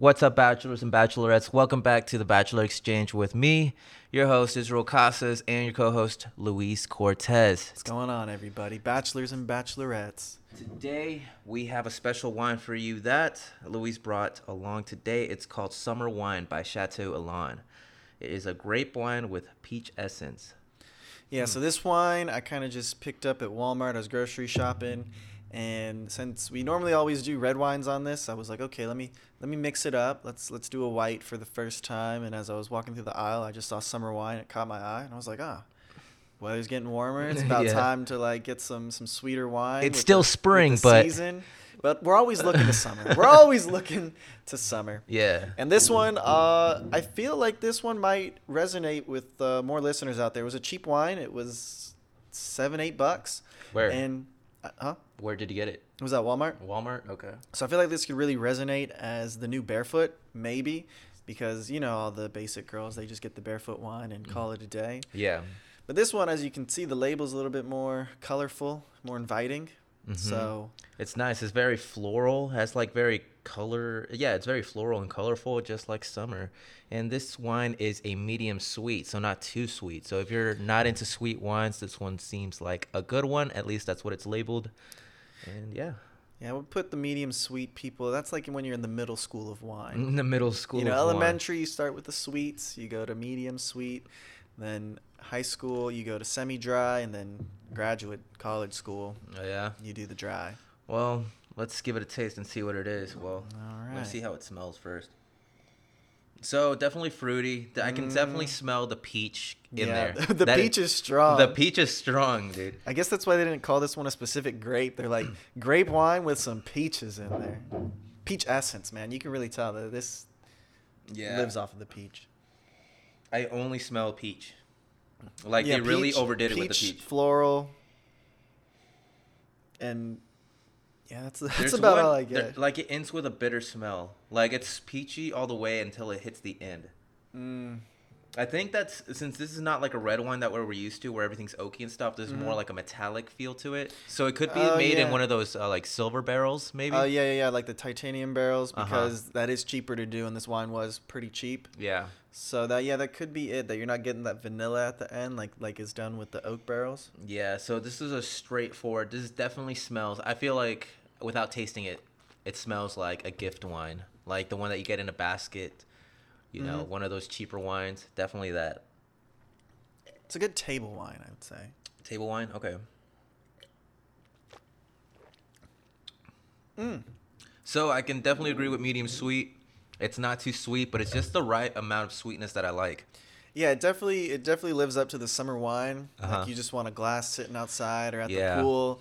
What's up, bachelors and bachelorettes? Welcome back to the Bachelor Exchange with me, your host Israel Casas, and your co-host Luis Cortez. What's going on, everybody? Bachelors and bachelorettes. Today we have a special wine for you that Luis brought along today. It's called Summer Wine by Chateau Elan. It is a grape wine with peach essence. Yeah, so this wine I kind of just picked up at Walmart. I was grocery shopping, and since we normally always do red wines on this, I was like, okay, let me let me mix it up. Let's let's do a white for the first time. And as I was walking through the aisle, I just saw summer wine. It caught my eye, and I was like, ah. Weather's getting warmer. It's about Yeah. time to like get some some sweeter wine. It's still the- spring, but- season. But we're always looking to summer. We're always looking to summer. Yeah. And this one, uh, I feel like this one might resonate with uh, more listeners out there. It was a cheap wine. It was seven, eight bucks. Where? And, uh, huh? Where did you get it? Was that Walmart? Walmart. Okay. So I feel like this could really resonate as the new barefoot, maybe, because you know all the basic girls they just get the barefoot wine and call it a day. Yeah. But this one, as you can see, the label's a little bit more colorful, more inviting. Mhm. So It's nice. It's very floral. Has like very color. Yeah, it's very floral and colorful, just like summer. And this wine is a medium sweet, so not too sweet. So if you're not into sweet wines, this one seems like a good one. At least that's what it's labeled. And yeah, yeah, we'll put the medium sweet people. That's like when you're in the middle school of wine. in the middle school. you know, of wine. elementary, you start with the sweets. You go to medium sweet. Then high school, you go to semi-dry, and then graduate college school, Oh, yeah. you do the dry. Well, let's give it a taste and see what it is. Well, All let's see how it smells first. So definitely fruity. I can definitely Mm. smell the peach in yeah, there. the That peach is strong. The peach is strong, dude. I guess that's why they didn't call this one a specific grape. They're like grape wine with some peaches in there. Peach essence, man. You can really tell that this Yeah. lives off of the peach. I only smell peach. Like they really overdid it with the peach. Floral. And yeah, that's that's There's about one- all I there- get. like it ends with a bitter smell. Like it's peachy all the way until it hits the end. Mm, I think that's since this is not like a red wine that we're used to, where everything's oaky and stuff. There's more like a metallic feel to it. So it could be Mm-hmm. Oh, made in one of those uh, like silver barrels, maybe. Oh yeah, yeah, yeah, like the titanium barrels Uh-huh. because that is cheaper to do, and this wine was pretty cheap. yeah. So that yeah, that could be it. That you're not getting that vanilla at the end, like like is done with the oak barrels. Yeah, so this is a straightforward. This definitely smells. I feel like without tasting it, it smells like a gift wine, like the one that you get in a basket. You know, Mhm. one of those cheaper wines. Definitely that It's a good table wine, I would say. table wine. Okay. Mm. So I can definitely agree with medium sweet. It's not too sweet, but it's just the right amount of sweetness that I like. Yeah, it definitely it definitely lives up to the summer wine. Uh-huh. Like you just want a glass sitting outside or at Yeah. the pool.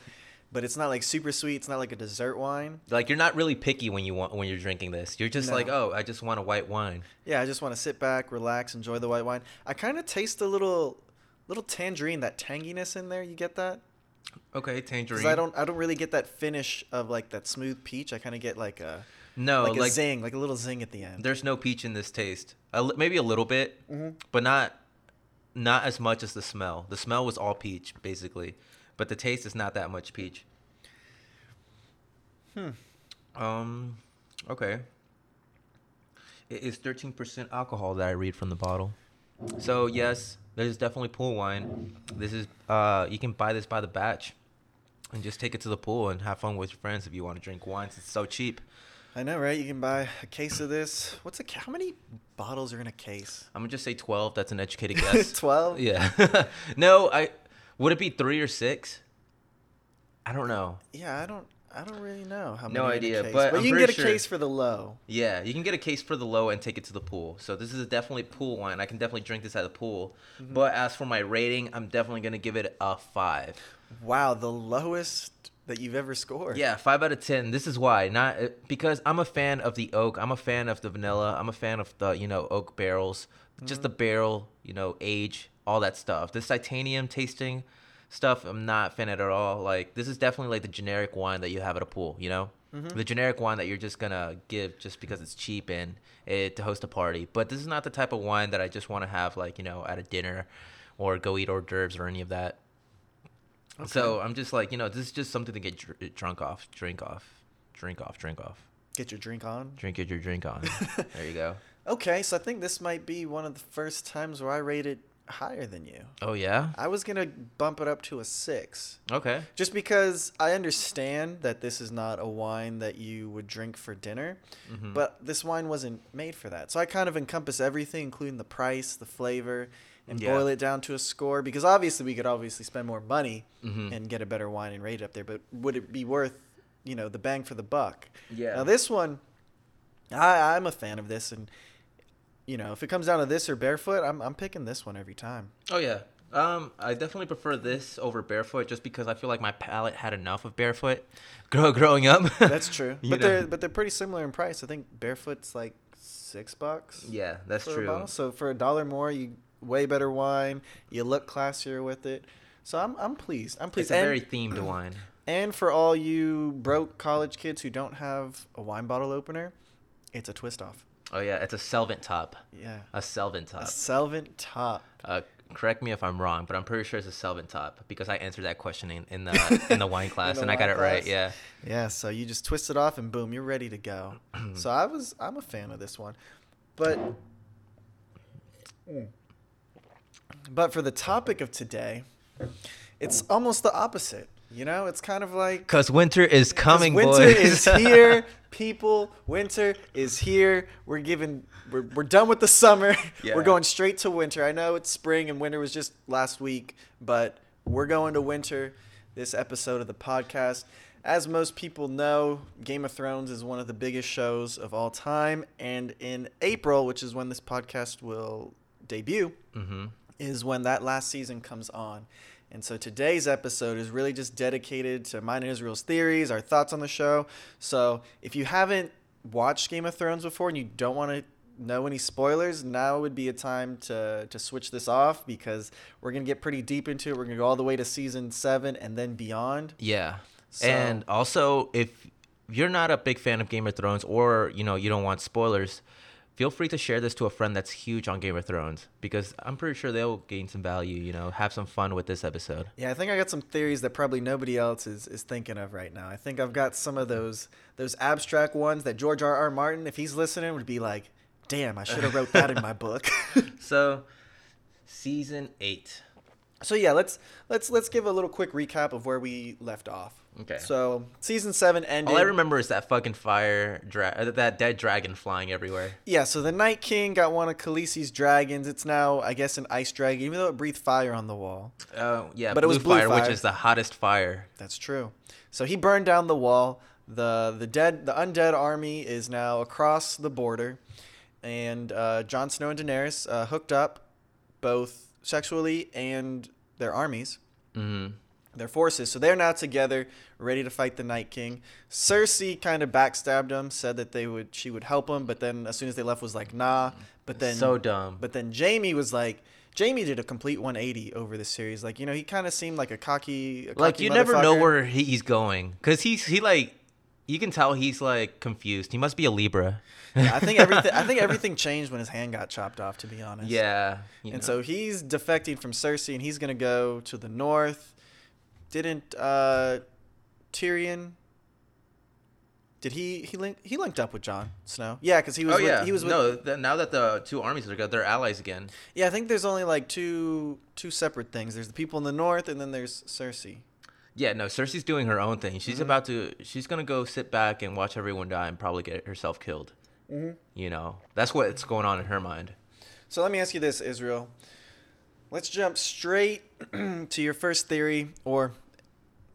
But it's not like super sweet. It's not like a dessert wine. Like you're not really picky when you want when you're drinking this. You're just No. like, oh, I just want a white wine. Yeah, I just want to sit back, relax, enjoy the white wine. I kind of taste a little little tangerine, that tanginess in there. You get that? Okay, tangerine. I don't I don't really get that finish of like that smooth peach. I kind of get like a No, like a like zing, like a little zing at the end. there's no peach in this taste. A maybe a little bit, Mhm. but not not as much as the smell. The smell was all peach basically, but the taste is not that much peach. Hmm. Um, okay. It is 13% alcohol that I read from the bottle. So yes, there's definitely pool wine. This is uh, you can buy this by the batch, and just take it to the pool and have fun with your friends if you want to drink wines. It's so cheap. I know, right? You can buy a case of this. What's a ca- how many bottles are in a case? I'm gonna just say 12. That's an educated guess. 12? Yeah. no, I would it be three or six? I don't know. Yeah, I don't I don't really know how many. No idea, but I'm you can get a sure- case for the low. Yeah, you can get a case for the low and take it to the pool. So this is a definitely pool wine. I can definitely drink this at the pool. Mm-hmm. But as for my rating, I'm definitely gonna give it a five. Wow, the lowest that you've ever scored. Yeah, five out of ten. This is why, not uh, because I'm a fan of the oak. I'm a fan of the vanilla. I'm a fan of the you know oak barrels, just the barrel, you know, age, all that stuff. This titanium tasting stuff, I'm not a fan at all. Like this is definitely like the generic wine that you have at a pool. You know, mm-hmm. the generic wine that you're just gonna give just because it's cheap and it to host a party. But this is not the type of wine that I just want to have like you know at a dinner, or go eat hors d'oeuvres or any of that. So I'm just like, you know, this is just something to get dr- drunk off, drink off, drink off, drink off. Get your drink on. Drink it, your drink on. there you go. Okay, so I think this might be one of the first times where I rate it higher than you. Oh yeah. I was gonna bump it up to a six, Okay. just because I understand that this is not a wine that you would drink for dinner, Mhm. but this wine wasn't made for that. So I kind of encompass everything, including the price, the flavor, and Yeah. boil it down to a score. Because obviously we could obviously spend more money Mhm. and get a better wine and rate it up there, but would it be worth, you know, the bang for the buck? Yeah. Now this one, I I'm a fan of this, and you know, if it comes down to this or barefoot, I'm I'm picking this one every time. Oh yeah. Um, I definitely prefer this over barefoot, just because I feel like my palate had enough of barefoot, grow growing up. That's true, but know. they're but they're pretty similar in price. I think barefoot's like six bucks. Yeah, that's true. So for a dollar more, you way better wine. You look classier with it. So I'm I'm pleased. I'm pleased. It's a and, very themed wine. and for all you broke college kids who don't have a wine bottle opener, it's a twist off. Oh yeah, it's a Stelvin top. Yeah. A Stelvin A top. Stelvin top. Uh, correct me if I'm wrong, but I'm pretty sure it's a Stelvin top because I answered that question in, in the in the wine class the and I got wine it right. Yeah. Yeah, so you just twist it off and boom, you're ready to go. so I was I'm a fan of this one. But But for the topic of today, it's almost the opposite. You know, it's kind of like Cause winter is coming, winter boys. is here, people. Winter is here. We're giving. We're, we're done with the summer. Yeah. We're going straight to winter. I know it's spring and winter was just last week, but we're going to winter. This episode of the podcast, as most people know, Game of Thrones is one of the biggest shows of all time, and in April, which is when this podcast will debut, mm-hmm. is when that last season comes on. And so today's episode is really just dedicated to mine and Israel's theories, our thoughts on the show. So if you haven't watched Game of Thrones before and you don't want to know any spoilers, now would be a time to, to switch this off because we're going to get pretty deep into it. We're going to go all the way to season seven and then beyond. Yeah. So- And also, if you're not a big fan of Game of Thrones or, you know, you don't want spoilers, feel free to share this to a friend that's huge on Game of Thrones because I'm pretty sure they'll gain some value, you know, have some fun with this episode. Yeah, I think I got some theories that probably nobody else is, is thinking of right now. I think I've got some of those those abstract ones that George R. R. Martin, if he's listening, would be like, "Damn, I should have wrote that in my book." So, season 8. So yeah, let's let's let's give a little quick recap of where we left off. Okay. So season seven ended. All I remember is that fucking fire, dra- uh, that dead dragon flying everywhere. Yeah, so the Night King got one of Khaleesi's dragons. It's now, I guess, an ice dragon, even though it breathed fire on the wall. Uh, yeah, But it was blue fire, which is the hottest fire. That's true. So he burned down the wall. the the dead The undead army is now across the border, and uh, Jon Snow and Daenerys uh, hooked up, both sexually and their armies, hmm their forces. So they're now together, ready to fight the Night King. Cersei kind of backstabbed him, said that they would she would help him, but then as soon as they left, was like nah. But then so dumb. but then Jaime was like, Jaime did a complete 180 over this series. Like, you know, he kind of seemed like a cocky, a like cocky you never know where he's going because he's he like you can tell he's like confused. He must be a Libra. Yeah, I think everything. I think everything changed when his hand got chopped off. To be honest. yeah. And know. so he's defecting from Cersei, and he's gonna go to the north. Didn't uh, Tyrion? Did he he link, he linked up with Jon Snow? Yeah, because he was oh with, yeah, he was with, no. The, now that the two armies are together, they're allies again. yeah. I think there's only like two two separate things. There's the people in the north, and then there's Cersei. Yeah, no. Cersei's doing her own thing. She's Mhm. about to. She's gonna go sit back and watch everyone die and probably get herself killed. Mm-hmm. You know, that's what's going on in her mind. So let me ask you this, Israel. Let's jump straight to your first theory, or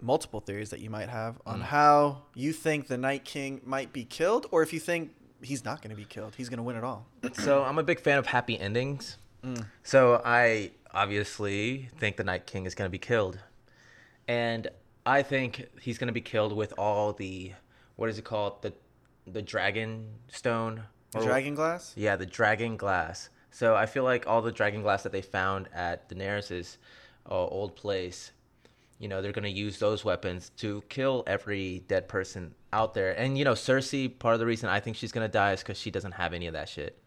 multiple theories that you might have on Mm. how you think the Night King might be killed, or if you think he's not going to be killed, he's going to win it all. so I'm a big fan of happy endings. Mm. So I obviously think the Night King is going to be killed. And I think he's going to be killed with all the what is it called? The the dragon stone The Or- Dragon Glass? Yeah, the dragon glass. So I feel like all the dragon glass that they found at Daenerys's uh, old place, you know, they're gonna use those weapons to kill every dead person out there. And you know, Cersei, part of the reason I think she's gonna die is because she doesn't have any of that shit.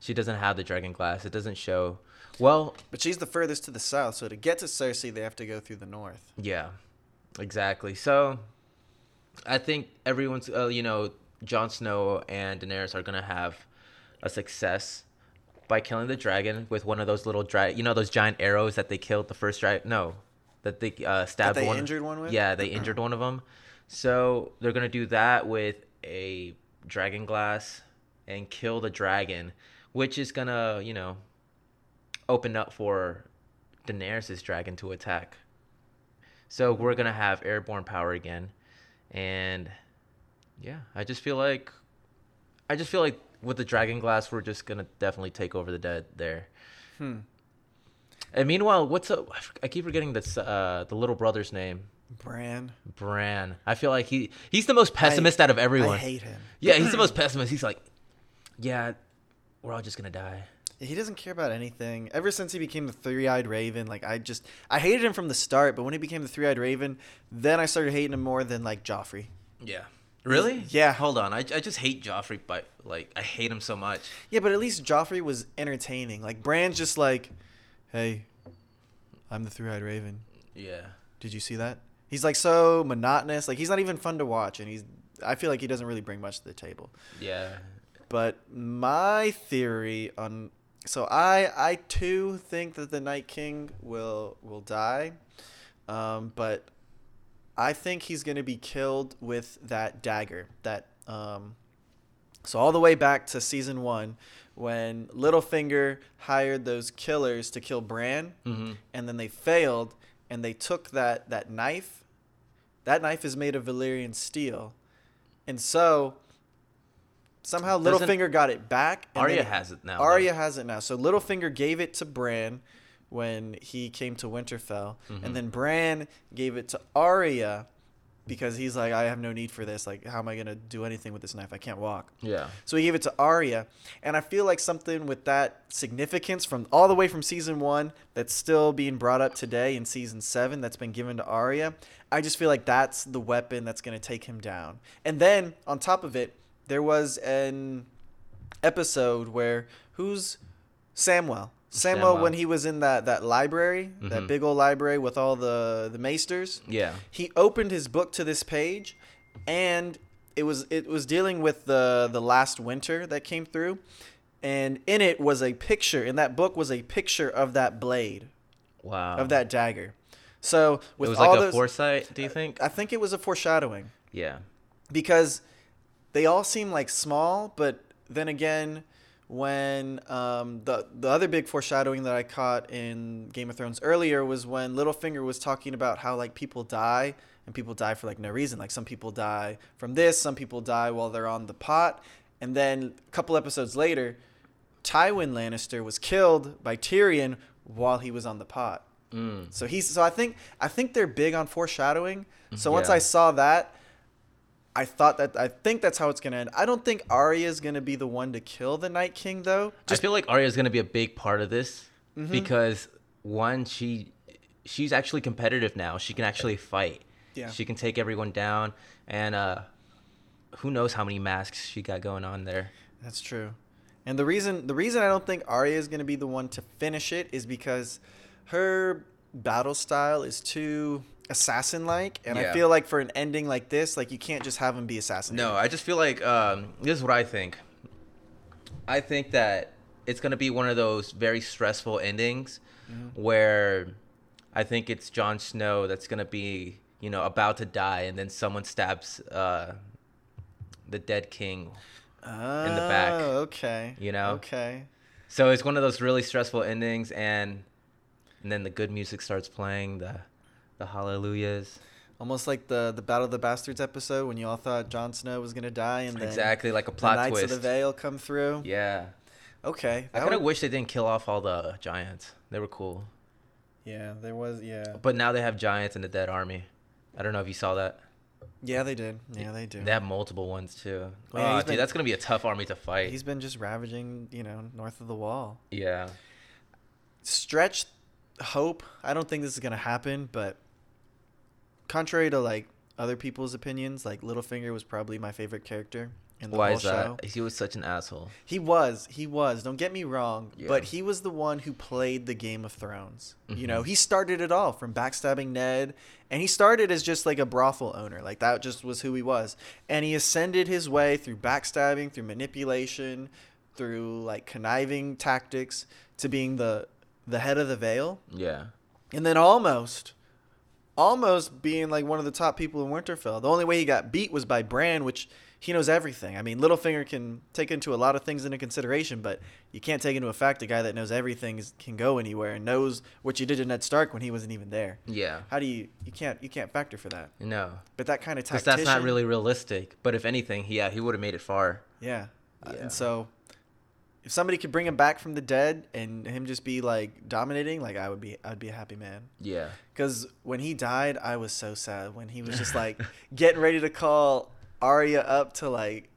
She doesn't have the dragon glass. It doesn't show. Well, But she's the furthest to the south, so to get to Cersei, they have to go through the north. yeah, exactly. So I think everyone's, uh, you know, Jon Snow and Daenerys are gonna have a success by killing the dragon with one of those little dra- you know those giant arrows that they killed the first dragon. No, that they uh, stabbed they one. injured one with? Yeah, they injured one of them. So they're gonna do that with a dragon glass and kill the dragon, which is gonna you know open up for Daenerys' dragon to attack. So we're gonna have airborne power again, and yeah, I just feel like, I just feel like with the dragon glass, we're just gonna definitely take over the dead there. Hmm. And meanwhile, what's up? I keep forgetting this uh, the little brother's name, Bran. Bran. I feel like he he's the most pessimist out of everyone. I hate him. yeah, he's the most pessimist. He's like, yeah, we're all just gonna die. He doesn't care about anything. Ever since he became the three-eyed raven, like I just I hated him from the start, but when he became the three-eyed raven, then I started hating him more than like Joffrey. Yeah. Really? Yeah. Hold on. I, I just hate Joffrey, but like I hate him so much. Yeah, but at least Joffrey was entertaining. Like Bran's just like, "Hey, I'm the three-eyed raven. Yeah. Did you see that?" He's like so monotonous. Like he's not even fun to watch, and he's I feel like he doesn't really bring much to the table. Yeah. But my theory on so I I too think that the Night King will will die, um, but I think he's gonna be killed with that dagger. That um, so all the way back to season one, when Littlefinger hired those killers to kill Bran, Mm-hmm. and then they failed, and they took that that knife. That knife is made of Valyrian steel, and so somehow Littlefinger got it back. and Arya has it now. though. Arya has it now. So Littlefinger gave it to Bran when he came to Winterfell, Mhm. and then Bran gave it to Arya because he's like, I have no need for this. Like, how am I gonna do anything with this knife? I can't walk. Yeah. So he gave it to Arya, and I feel like something with that significance from all the way from season one that's still being brought up today in season seven that's been given to Arya. I just feel like that's the weapon that's gonna take him down. And then on top of it, there was an episode where who's Samwell? Samwell, Samwell. when he was in that that library, that Mhm. big old library with all the the maesters Yeah. he opened his book to this page and it was it was dealing with the the last winter that came through and in it was a picture in that book was a picture of that blade Wow. of that dagger so with it was all like a those foresight. Do you think? i think it was a foreshadowing yeah. because they all seem like small but then again when um, the the other big foreshadowing that I caught in Game of Thrones earlier was when Littlefinger was talking about how like people die and people die for like no reason. Like some people die from this, some people die while they're on the pot, and then a couple episodes later, Tywin Lannister was killed by Tyrion while he was on the pot. Mm. So he's so I think I think they're big on foreshadowing. So once I saw that, I thought that I think that's how it's gonna end. I don't think Arya is gonna be the one to kill the Night King though. I just feel like Arya is gonna be a big part of this Mhm. because one, she she's actually competitive now. She can actually fight. Yeah. She can take everyone down, and uh, who knows how many masks she got going on there. That's true. And the reason the reason I don't think Arya is gonna be the one to finish it is because her battle style is too assassin like and I feel like for an ending like this, like you can't just have him be assassin. No, I just feel like um, this is what I think. I think that it's gonna be one of those very stressful endings Mm-hmm. where I think it's Jon Snow that's gonna be you know about to die, and then someone stabs uh, the dead king. in the back, Oh, okay. you know? Okay. So it's one of those really stressful endings, and and then the good music starts playing, the the hallelujahs. Almost like the the Battle of the Bastards episode when you all thought Jon Snow was gonna die and then exactly like a plot the Knights twist. of the Vale come through. Yeah, Okay. I kind of would- wish they didn't kill off all the giants. They were cool. Yeah, there was. Yeah. But now they have giants in the dead army. I don't know if you saw that. Yeah, they did. Yeah, they do. They have multiple ones too. Oh, dude, been- that's gonna be a tough army to fight. He's been just ravaging, you know, north of the wall. Yeah. Stretch hope. I don't think this is gonna happen, but contrary to like other people's opinions. Like Littlefinger was probably my favorite character in the Why whole is that? show. He was such an asshole. He was, he was. Don't get me wrong, Yeah. but he was the one who played the Game of Thrones. You know, Mhm. he started it all from backstabbing Ned, and he started as just like a brothel owner. Like that just was who he was. And he ascended his way through backstabbing, through manipulation, through like conniving tactics to being the the head of the Vale, Yeah. and then almost almost being like one of the top people in Winterfell. The only way he got beat was by Bran, which he knows everything. I mean, Littlefinger can take into a lot of things into consideration, but you can't take into effect a guy that knows everything is, can go anywhere and knows what you did to Ned Stark when he wasn't even there. Yeah. How do you you can't you can't factor for that? No. But that kind of Because that's not really realistic. But if anything, yeah, he would have made it far. yeah. Yeah. And so if somebody could bring him back from the dead and him just be like dominating, like I would be I'd be a happy man. Yeah. Because when he died, I was so sad. When he was just like getting ready to call Arya up to like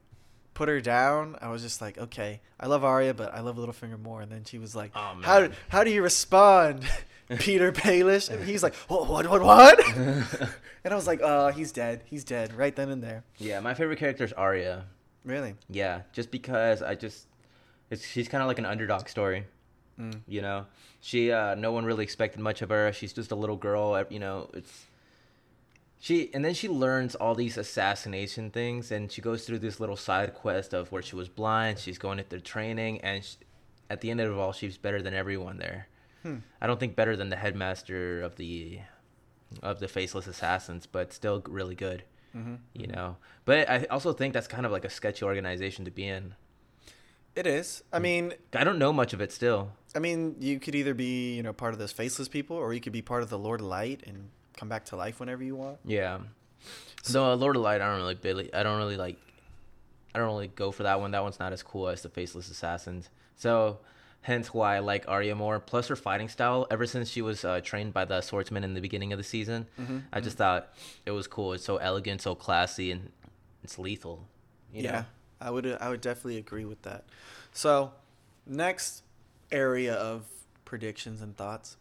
put her down, I was just like, okay, I love Arya, but I love Littlefinger more. And then she was like, Oh, how how do you respond, Petyr Baelish? And he's like, what what what what? and I was like, oh, he's dead. He's dead right then and there. Yeah, my favorite character is Arya. Really? Yeah, just because I just, it's she's kind of like an underdog story. Mm. You know, she uh, no one really expected much of her. She's just a little girl. uh, You know, it's she, and then she learns all these assassination things, and she goes through this little side quest of where she was blind. She's going into training, and sh at the end of it all, she's better than everyone there. Hmm. I don't think better than the headmaster of the of the faceless assassins, but still really good. Mm-hmm. You know, but I also think that's kind of like a sketchy organization to be in. It is. I mean, I don't know much of it still. I mean, you could either be you know part of those faceless people, or you could be part of the Lord of Light and come back to life whenever you want. Yeah. So uh, Lord of Light, I don't really. I don't really like. I don't really go for that one. That one's not as cool as the Faceless Assassins. So, hence why I like Arya more. Plus her fighting style. Ever since she was uh, trained by the swordsman in the beginning of the season, Mm-hmm. I just thought it was cool. It's so elegant, so classy, and it's lethal. You yeah, know? I would I would definitely agree with that. So, next area of predictions and thoughts.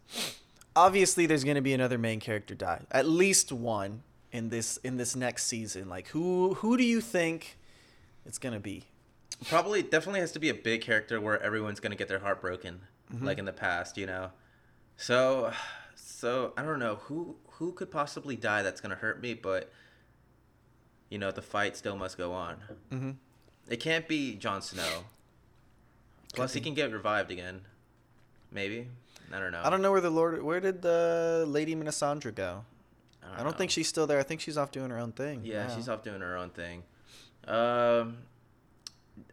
Obviously, there's going to be another main character die. At least one in this in this next season. Like who who do you think it's going to be? Probably, definitely has to be a big character where everyone's gonna get their heart broken, Mhm. like in the past, you know. So, so I don't know who who could possibly die that's gonna hurt me, but you know the fight still must go on. Mm-hmm. It can't be Jon Snow. Plus, he can get revived again. Maybe I don't know. I don't know where the Lord where did the Lady Melisandre go? I don't think she's still there. I think she's off doing her own thing. Yeah, now. she's off doing her own thing. Um,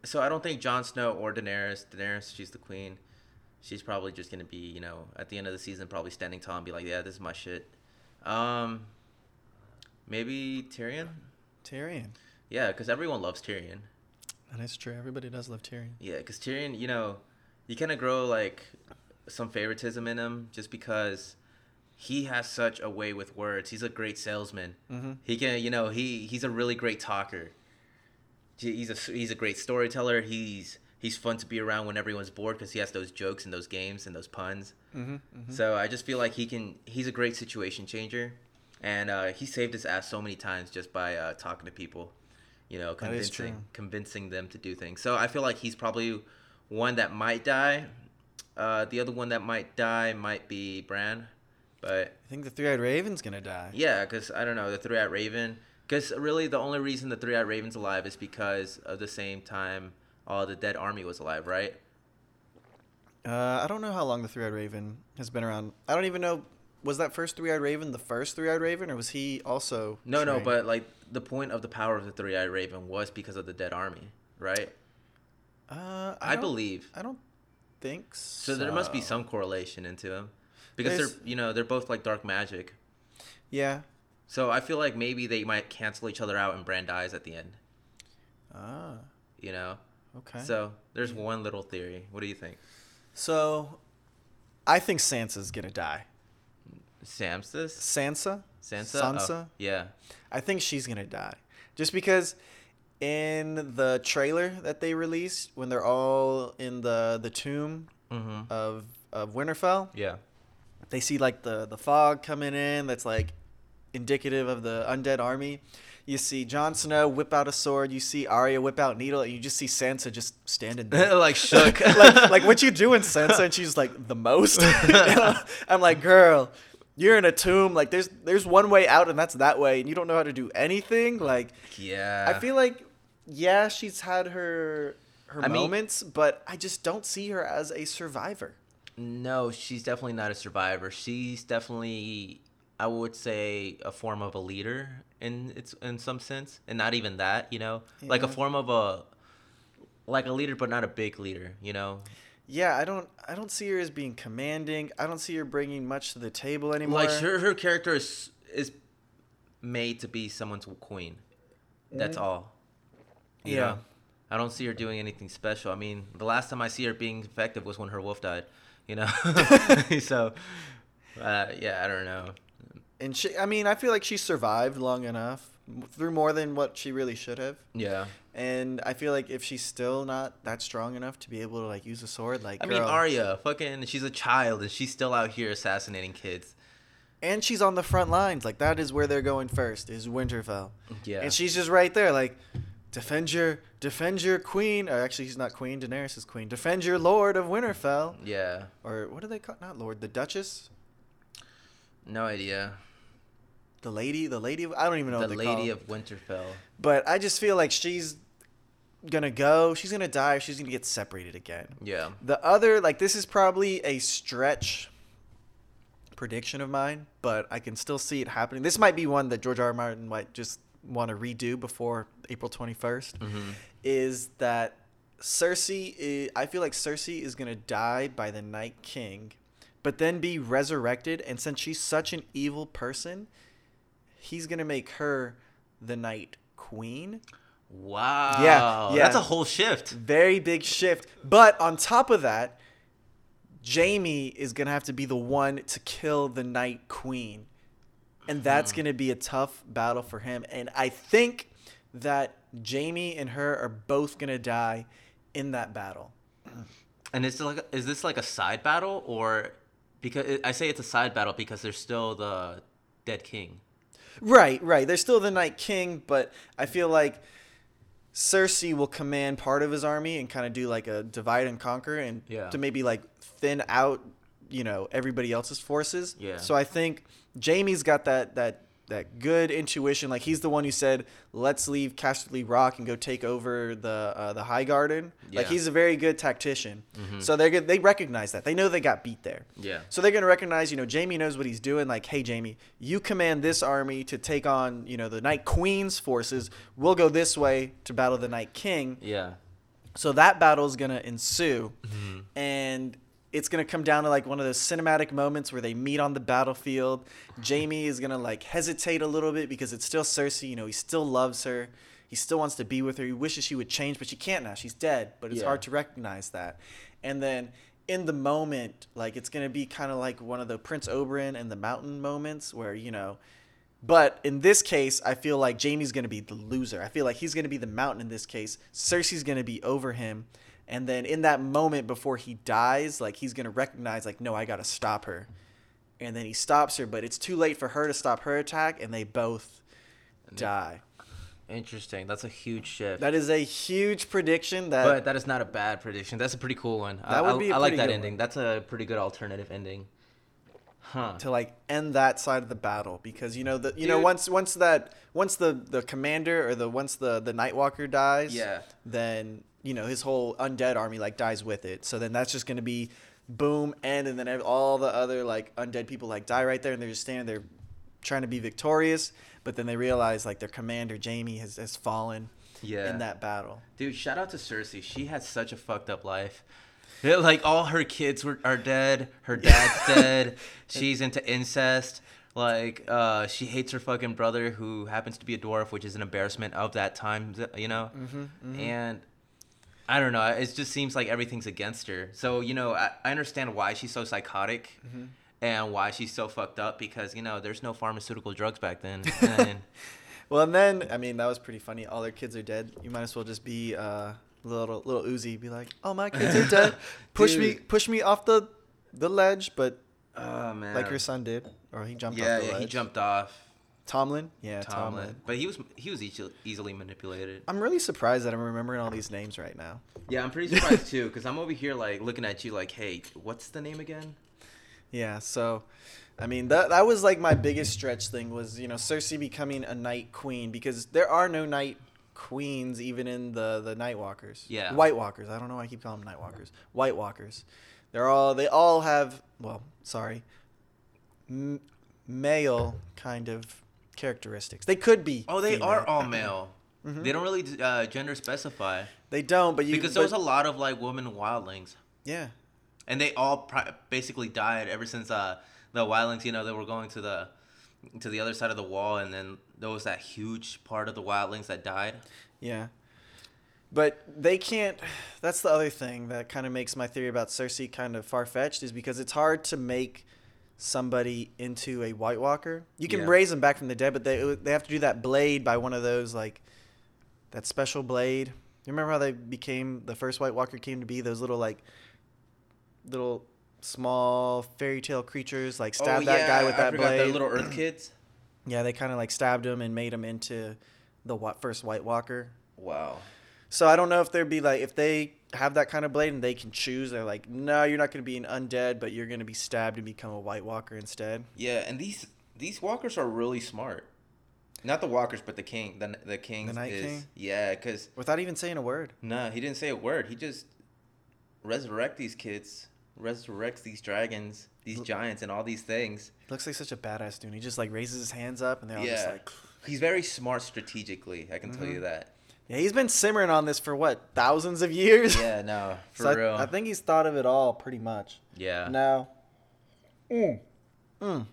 so I don't think Jon Snow or Daenerys. Daenerys, she's the queen. She's probably just gonna be, you know, at the end of the season, probably standing tall and be like, "Yeah, this is my shit." Um, maybe Tyrion. Tyrion. Yeah, because everyone loves Tyrion. That is true. Everybody does love Tyrion. Yeah, because Tyrion, you know, you kind of grow like some favoritism in him just because he has such a way with words. He's a great salesman. Mm-hmm. He can, you know, he he's a really great talker. He's a he's a great storyteller. He's he's fun to be around when everyone's bored because he has those jokes and those games and those puns. Mm-hmm. mm-hmm. So I just feel like he can. He's a great situation changer, and uh, he saved his ass so many times just by uh, talking to people. You know, convincing convincing them to do things. So I feel like he's probably one that might die. Uh, the other one that might die might be Bran, but I think the three-eyed raven's gonna die. yeah, because I don't know the three eyed raven. Because really, the only reason the three eyed raven's alive is because of the same time all the dead army was alive, right? Uh, I don't know how long the three-eyed raven has been around. I don't even know. Was that first three-eyed raven the first three-eyed raven, or was he also? No, no, but like the point of the power of the three eyed raven was because of the dead army, right? uh, I, don't- believe. I don't think so. So there must be some correlation into them, because There's- they're you know they're both like dark magic. Yeah. So I feel like maybe they might cancel each other out and Bran dies at the end. Ah. You know. Okay. So, So there's one little theory. What do you think? So, I think Sansa's gonna die. Samsas? Sansa. Sansa? Sansa. Oh, yeah. I think she's gonna die, just because in the trailer that they released when they're all in the the tomb Mm-hmm. of of Winterfell, Yeah. they see like the the fog coming in that's like indicative of the undead army. You see Jon Snow whip out a sword. You see Arya whip out needle, and you just see Sansa just standing there, like shook. like, like what you doing, Sansa? And she's like the most. I'm like, girl, you're in a tomb. Like there's there's one way out, and that's that way, and you don't know how to do anything. Like yeah. I feel like, yeah, she's had her her I mean- moments, but I just don't see her as a survivor. No, she's definitely not a survivor. She's definitely, I would say, a form of a leader in its in some sense, and not even that. You know, like a form of a like a leader, but not a big leader. You know, Yeah, I don't I don't see her as being commanding. I don't see her bringing much to the table anymore. like her her character is is made to be someone's queen. That's all. You Yeah. know? I don't see her doing anything special. I mean, the last time I see her being effective was when her wolf died. You know, so uh, yeah, I don't know. and she I mean, I feel like she survived long enough through more than what she really should have. Yeah. And I feel like if she's still not that strong enough to be able to like use a sword, like I mean, girl- Arya, fucking, she's a child and she's still out here assassinating kids. and she's on the front lines. Like that is where they're going first. Is Winterfell. Yeah. And she's just right there, like, defend your, defend your queen. Or actually, she's not queen. Daenerys is queen. Defend your lord of Winterfell. yeah. Or what do they call? Not lord, the Duchess, No idea. the lady, the lady. Of, I don't even know the. Lady of Winterfell. But I just feel like she's gonna go. She's gonna die. She's gonna get separated again. Yeah. The other, like, this is probably a stretch prediction of mine, but I can still see it happening. This might be one that George R. R. Martin might just want to redo before April 21st. hmm Is that Cersei? i I feel like Cersei is gonna die by the Night King, but then be resurrected. And since she's such an evil person, he's gonna make her the Night Queen. Wow. yeah. yeah. That's a whole shift. Very big shift. But on top of that, Jaime is going to have to be the one to kill the Night Queen. And that's Hmm. going to be a tough battle for him. And I think that Jaime and her are both going to die in that battle. And is like is this like a side battle or because I say it's a side battle because there's still the dead king. Right, right. There's still the Night King, but I feel like Cersei will command part of his army and kind of do like a divide and conquer and Yeah. to maybe like thin out, you know, everybody else's forces. Yeah. So I think Jaime's got that that that good intuition. Like he's the one who said, "Let's leave Casterly Rock and go take over the uh, the Highgarden." Like he's a very good tactician. Mhm. So they they recognize that. They know they got beat there. Yeah. So they're gonna recognize, you know, Jaime knows what he's doing. Like, hey, Jaime, you command this army to take on, you know, the Night Queen's forces. We'll go this way to battle the Night King. Yeah. So that battle is gonna ensue, Mm-hmm. and it's gonna come down to like one of those cinematic moments where they meet on the battlefield. Mm-hmm. Jaime is gonna like hesitate a little bit because it's still Cersei. You know, he still loves her. He still wants to be with her. He wishes she would change, but she can't now. She's dead. But it's Yeah. hard to recognize that. And then in the moment, like it's gonna be kind of like one of the Prince Oberyn and the Mountain moments where you know. But in this case, I feel like Jaime's going to be the loser. I feel like he's going to be the mountain in this case. Cersei's going to be over him. And then in that moment before he dies, like he's going to recognize, like, no, I got to stop her. And then he stops her, but it's too late for her to stop her attack, and they both die. Interesting. That's a huge shift. That is a huge prediction that but that is not a bad prediction. That's a pretty cool one. I, That would I- be a I like that ending. one. That's a pretty good alternative ending. Huh. to like end that side of the battle because you know the you know once once that once the the commander or the once the the Nightwalker dies Yeah. then you know his whole undead army like dies with it so then that's just gonna be boom end and then all the other like undead people like die right there and they're just standing there trying to be victorious but then they realize like their commander Jaime has, has fallen Yeah. in that battle Dude, shout out to Cersei. She had such a fucked up life. Yeah, Like all her kids were are dead. Her dad's dead. She's into incest. Like uh, she hates her fucking brother, who happens to be a dwarf, which is an embarrassment of that time. You know. mm-hmm, And I don't know. It just seems like everything's against her. So you know, I, I understand why she's so psychotic. mm-hmm. And why she's so fucked up because you know there's no pharmaceutical drugs back then. And Well, and then I mean that was pretty funny. All their kids are dead. You might as well just be uh, little little Uzi. Be like, oh my kids are dead. Push me push me off the the ledge, but oh man, like your son did, or he jumped yeah, off the yeah, ledge. he jumped off. Tommen. Yeah, Tommen. Tommen. But he was he was easily, easily manipulated. I'm really surprised that I'm remembering all these names right now. Yeah, I'm pretty surprised too, because I'm over here like looking at you like, hey, what's the name again? Yeah, so I mean that that was like my biggest stretch thing was, you know, Cersei becoming a night queen because there are no night queens even in the the Night Walkers. Yeah. White Walkers. I don't know why I keep calling them Night Walkers. White Walkers. They're all they all have, well, sorry, m- male kind of characteristics. They could be Oh, they female. are all male. Mhm. They don't really uh, gender specify They don't, but you because there was a lot of like women wildlings, Yeah. and they all pri- basically died ever since uh, the wildlings. You know, they were going to the to the other side of the wall, and then there was that huge part of the wildlings that died. Yeah. But they can't. That's the other thing that kind of makes my theory about Cersei kind of far fetched is because it's hard to make somebody into a White Walker. You can Yeah. raise them back from the dead, but they they have to do that blade by one of those like that special blade. You remember how they became the first White Walker came to be those little like little small fairy tale creatures like stab oh, that guy with I that blade. The little Earth kids. yeah, they kind of like stabbed him and made him into the first White Walker. Wow. So I don't know if there'd be like if they have that kind of blade and they can choose. They're like, no, you're not going to be an undead, but you're going to be stabbed and become a White Walker instead. Yeah, and these these walkers are really smart. Not the walkers, but the king. The the king. The Night is, King? Yeah, because Without even saying a word. no, he didn't say a word. He just resurrect these kids, resurrects these dragons, these giants, and all these things. Looks like such a badass dude. He just like raises his hands up and they're all just like. He's very smart strategically. I can tell you Mhm. that. Yeah, he's been simmering on this for what thousands of years. Yeah, no, for so I, real. I think he's thought of it all pretty much. yeah. Now, mm, mm.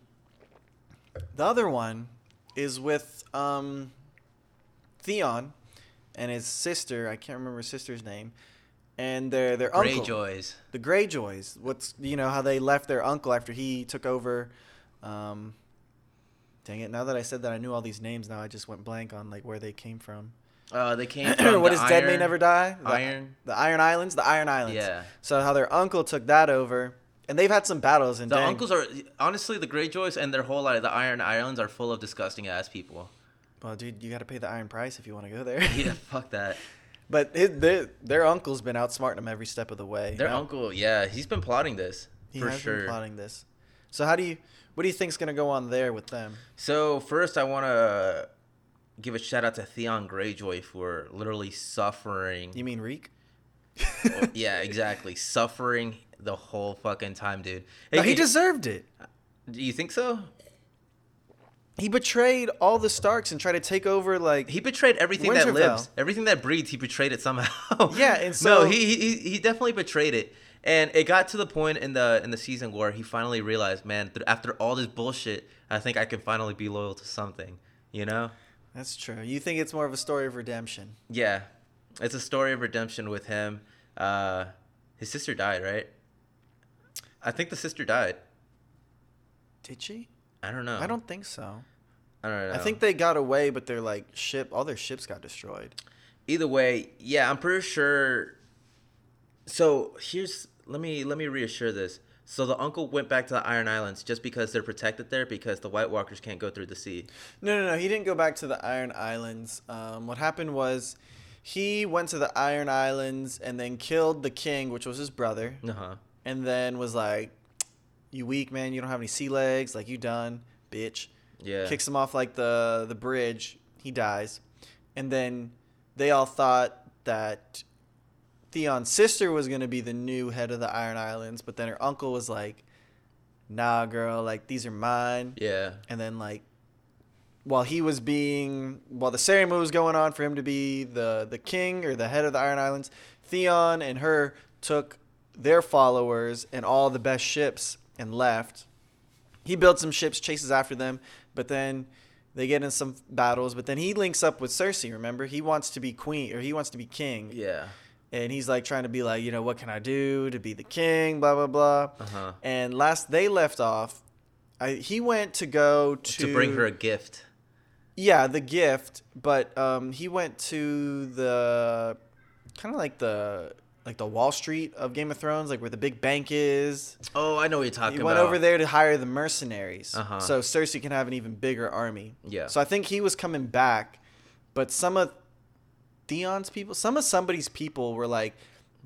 the other one is with um, Theon and his sister. I can't remember his sister's name. And their their uncle, Greyjoys. the Greyjoys. What's you know how they left their uncle after he took over. Um, dang it! Now that I said that, I knew all these names. Now I just went blank on like where they came from. Uh, they came from what is Dead May Never Die? The, Iron. the Iron Islands. The Iron Islands. Yeah. So how their uncle took that over, and they've had some battles. And The dang, uncles are honestly the Greyjoys and their whole like the Iron Islands are full of disgusting ass people. Well, dude, you got to pay the iron price if you want to go there. Yeah, fuck that. But his, their their uncle's been outsmarting them every step of the way. Their Now, uncle, yeah, he's been plotting this he for has sure. been plotting this. So how do you? What do you think's gonna go on there with them? So first, I want to give a shout out to Theon Greyjoy for literally suffering. You mean Reek? Oh, yeah, exactly, suffering the whole fucking time, dude. No, Hey, he deserved it. Do you think so? He betrayed all the Starks and tried to take over like He betrayed everything that lives, everything that breathes. He betrayed it somehow. Yeah, and so- no, he, he he definitely betrayed it, and it got to the point in the in the season where he finally realized, man, after all this bullshit, I think I can finally be loyal to something. You know? That's true. You think it's more of a story of redemption? Yeah, it's a story of redemption with him. Uh, his sister died, right? I think the sister died. Did she? I don't know. I don't think so. I don't know. I think they got away, but their like ship, all their ships got destroyed. either way, yeah, I'm pretty sure. So here's let me let me reassure this. So the uncle went back to the Iron Islands just because they're protected there because the White Walkers can't go through the sea. No, no, no. He didn't go back to the Iron Islands. Um, what happened was he went to the Iron Islands and then killed the king, which was his brother, Uh huh. and then was like, "You weak man. You don't have any sea legs. Like you done, bitch." Yeah. Kicks him off like the the bridge. He dies, and then they all thought that Theon's sister was gonna be the new head of the Iron Islands, but then her uncle was like, "Nah, girl. Like these are mine." Yeah. and then like while he was being while the ceremony was going on for him to be the the king or the head of the Iron Islands, Theon and her took their followers and all the best ships and left. He built some ships, chases after them, but then they get in some battles. But then he links up with Cersei. Remember, he wants to be queen or he wants to be king, Yeah. And he's like trying to be like, you know, what can I do to be the king? Blah blah blah. Uh huh. And last they left off, I, he went to go to, To bring her a gift. yeah the gift, but um, he went to the kind of like the like the Wall Street of Game of Thrones, like where the big bank is. Oh, I know what you're talking He about. went over there to hire the mercenaries, Uh-huh. so Cersei can have an even bigger army. Yeah. So I think he was coming back, but some of Theon's people, some of somebody's people were like,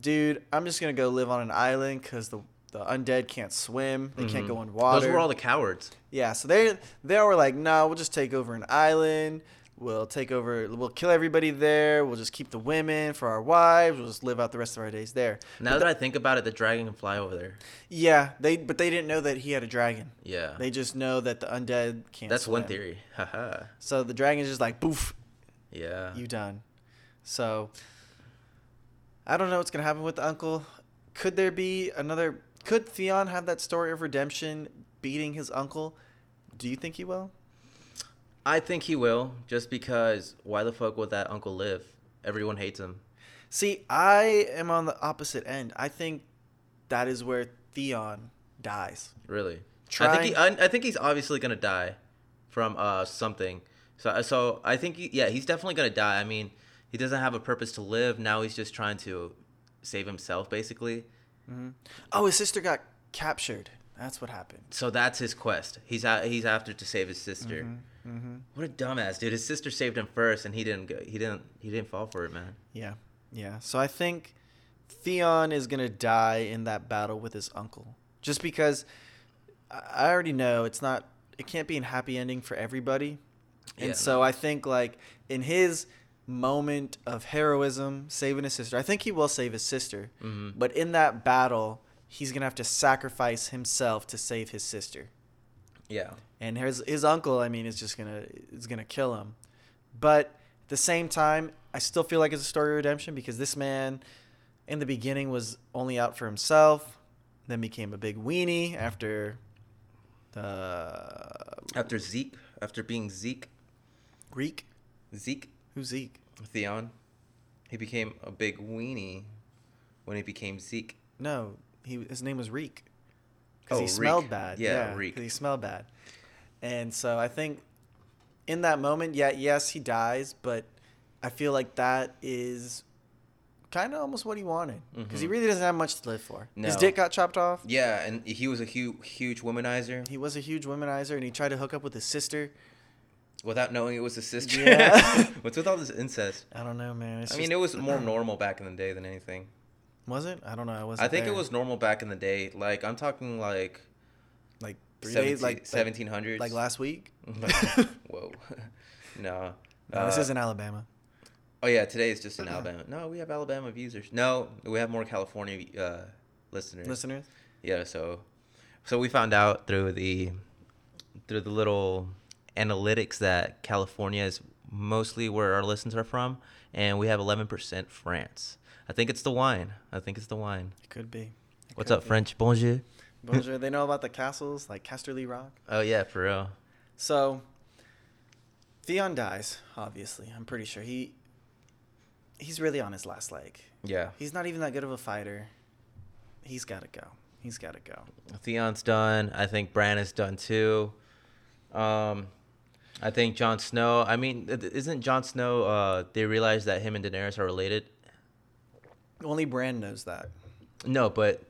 "Dude, I'm just gonna go live on an island because the the undead can't swim, they can't Mhm. go in water." Those were all the cowards. Yeah, so they they were like, no, we'll just take over an island. We'll take over. We'll kill everybody there. We'll just keep the women for our wives. We'll just live out the rest of our days there. Now that I think about it, the dragon can fly over there. Yeah, they but they didn't know that he had a dragon. Yeah. They just know that the undead can't. That's one swim. theory. Haha. So the dragon's just like, "Boof, yeah. you done. So I don't know what's gonna happen with the uncle. Could there be another? Could Theon have that story of redemption, beating his uncle? Do you think he will? I think he will, just because why the fuck would that uncle live? Everyone hates him. See, I am on the opposite end. I think that is where Theon dies. Really. I think he, I, I think he's obviously gonna die from uh something. So so I think he, yeah he's definitely gonna die. I mean he doesn't have a purpose to live now. He's just trying to save himself basically. Oh, his sister got captured. That's what happened. So that's his quest. He's a, he's after to save his sister. Mm-hmm. What a dumbass dude. His sister saved him first, and he didn't go. He didn't. He didn't fall for it, man. Yeah, yeah. So I think Theon is gonna die in that battle with his uncle, just because I I already know it's not. It can't be a happy ending for everybody, and Yeah, so no. I think like in his moment of heroism, saving his sister, I think he will save his sister. Mhm. But in that battle, he's gonna have to sacrifice himself to save his sister. Yeah. And his his uncle, I mean, is just gonna is gonna kill him. But at the same time, I still feel like it's a story of redemption because this man, in the beginning, was only out for himself, then became a big weenie after the After Zeke, after being Zeke, Greek. Zeke Who's Zeke? Theon, he became a big weenie when he became Zeke. No, he his name was Reek. Because Oh, he smelled Reek. bad. Yeah, 'cause Reek. he smelled bad. And so I think in that moment, yeah, yes, he dies, but I feel like that is kind of almost what he wanted because he Mhm. really doesn't have much to live for. His dick got chopped off. Yeah, and he was a huge, huge womanizer He was a huge womanizer, and he tried to hook up with his sister. Without knowing it was a sister. Yeah. What's with all this incest? I don't know, man. It's I mean, it was more normal back in the day than anything. Was it? I don't know. I was. I think it was normal back in the day. Like I'm talking like like three 17, days, like seventeen hundreds. like last week. Whoa. no. No, this Uh, is in Alabama. Oh yeah, today is just in Alabama. No, we have Alabama users. No, we have more California uh, listeners. Listeners. Yeah, so so we found out through the through the little analytics that California is mostly where our listeners are from, and we have 11% France. I think it's the wine. I think it's the wine. It could be. It What's could up, be. French? Bonjour. Bonjour. they know about the castles like Casterly Rock. Oh yeah, for real. So Theon dies, obviously. I'm pretty sure he he's really on his last leg. Yeah. He's not even that good of a fighter. He's got to go. He's got to go. Theon's done. I think Bran is done too. Um, I think Jon Snow. I mean, isn't Jon Snow? Uh, they realize that him and Daenerys are related. Only Bran knows that. No, but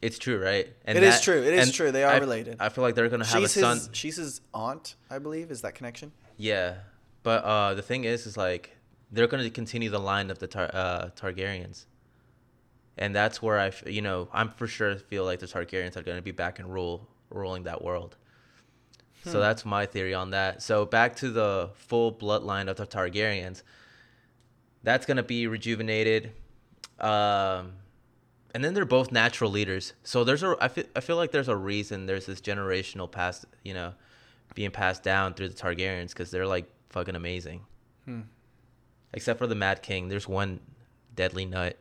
it's true, right? It is true. It is true. They are I- related. I feel like they're gonna have She's a son. his she's his aunt, I believe. Is that connection? Yeah, but uh, the thing is, is like they're gonna continue the line of the Tar- uh, Targaryens, and that's where I, f- you know, I'm for sure feel like the Targaryens are gonna be back and rule ruling that world. So Hmm. that's my theory on that. So back to the full bloodline of the Targaryens. That's gonna be rejuvenated, um, and then they're both natural leaders. So there's a I feel I feel like there's a reason there's this generational past you know, being passed down through the Targaryens because they're like fucking amazing. Hmm. Except for the Mad King, there's one deadly nut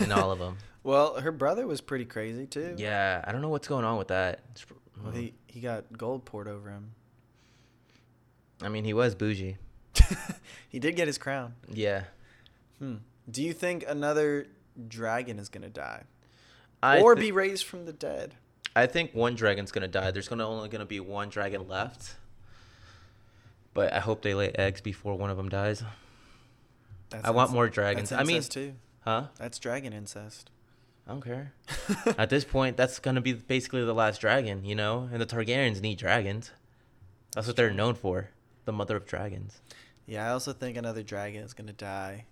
in all of them. Well, her brother was pretty crazy too. Yeah, I don't know what's going on with that. It's- Well, he he got gold poured over him. I mean, he was bougie. he did get his crown. Yeah. Hmm. Do you think another dragon is gonna die, I or thi- be raised from the dead? I think one dragon's gonna die. There's gonna only gonna be one dragon left. But I hope they lay eggs before one of them dies. That's I want more dragons. I mean, too. Huh? That's dragon incest. I don't care. At this point, that's gonna be basically the last dragon, you know. And the Targaryens need dragons. That's what they're known for. The mother of dragons. Yeah, I also think another dragon is gonna die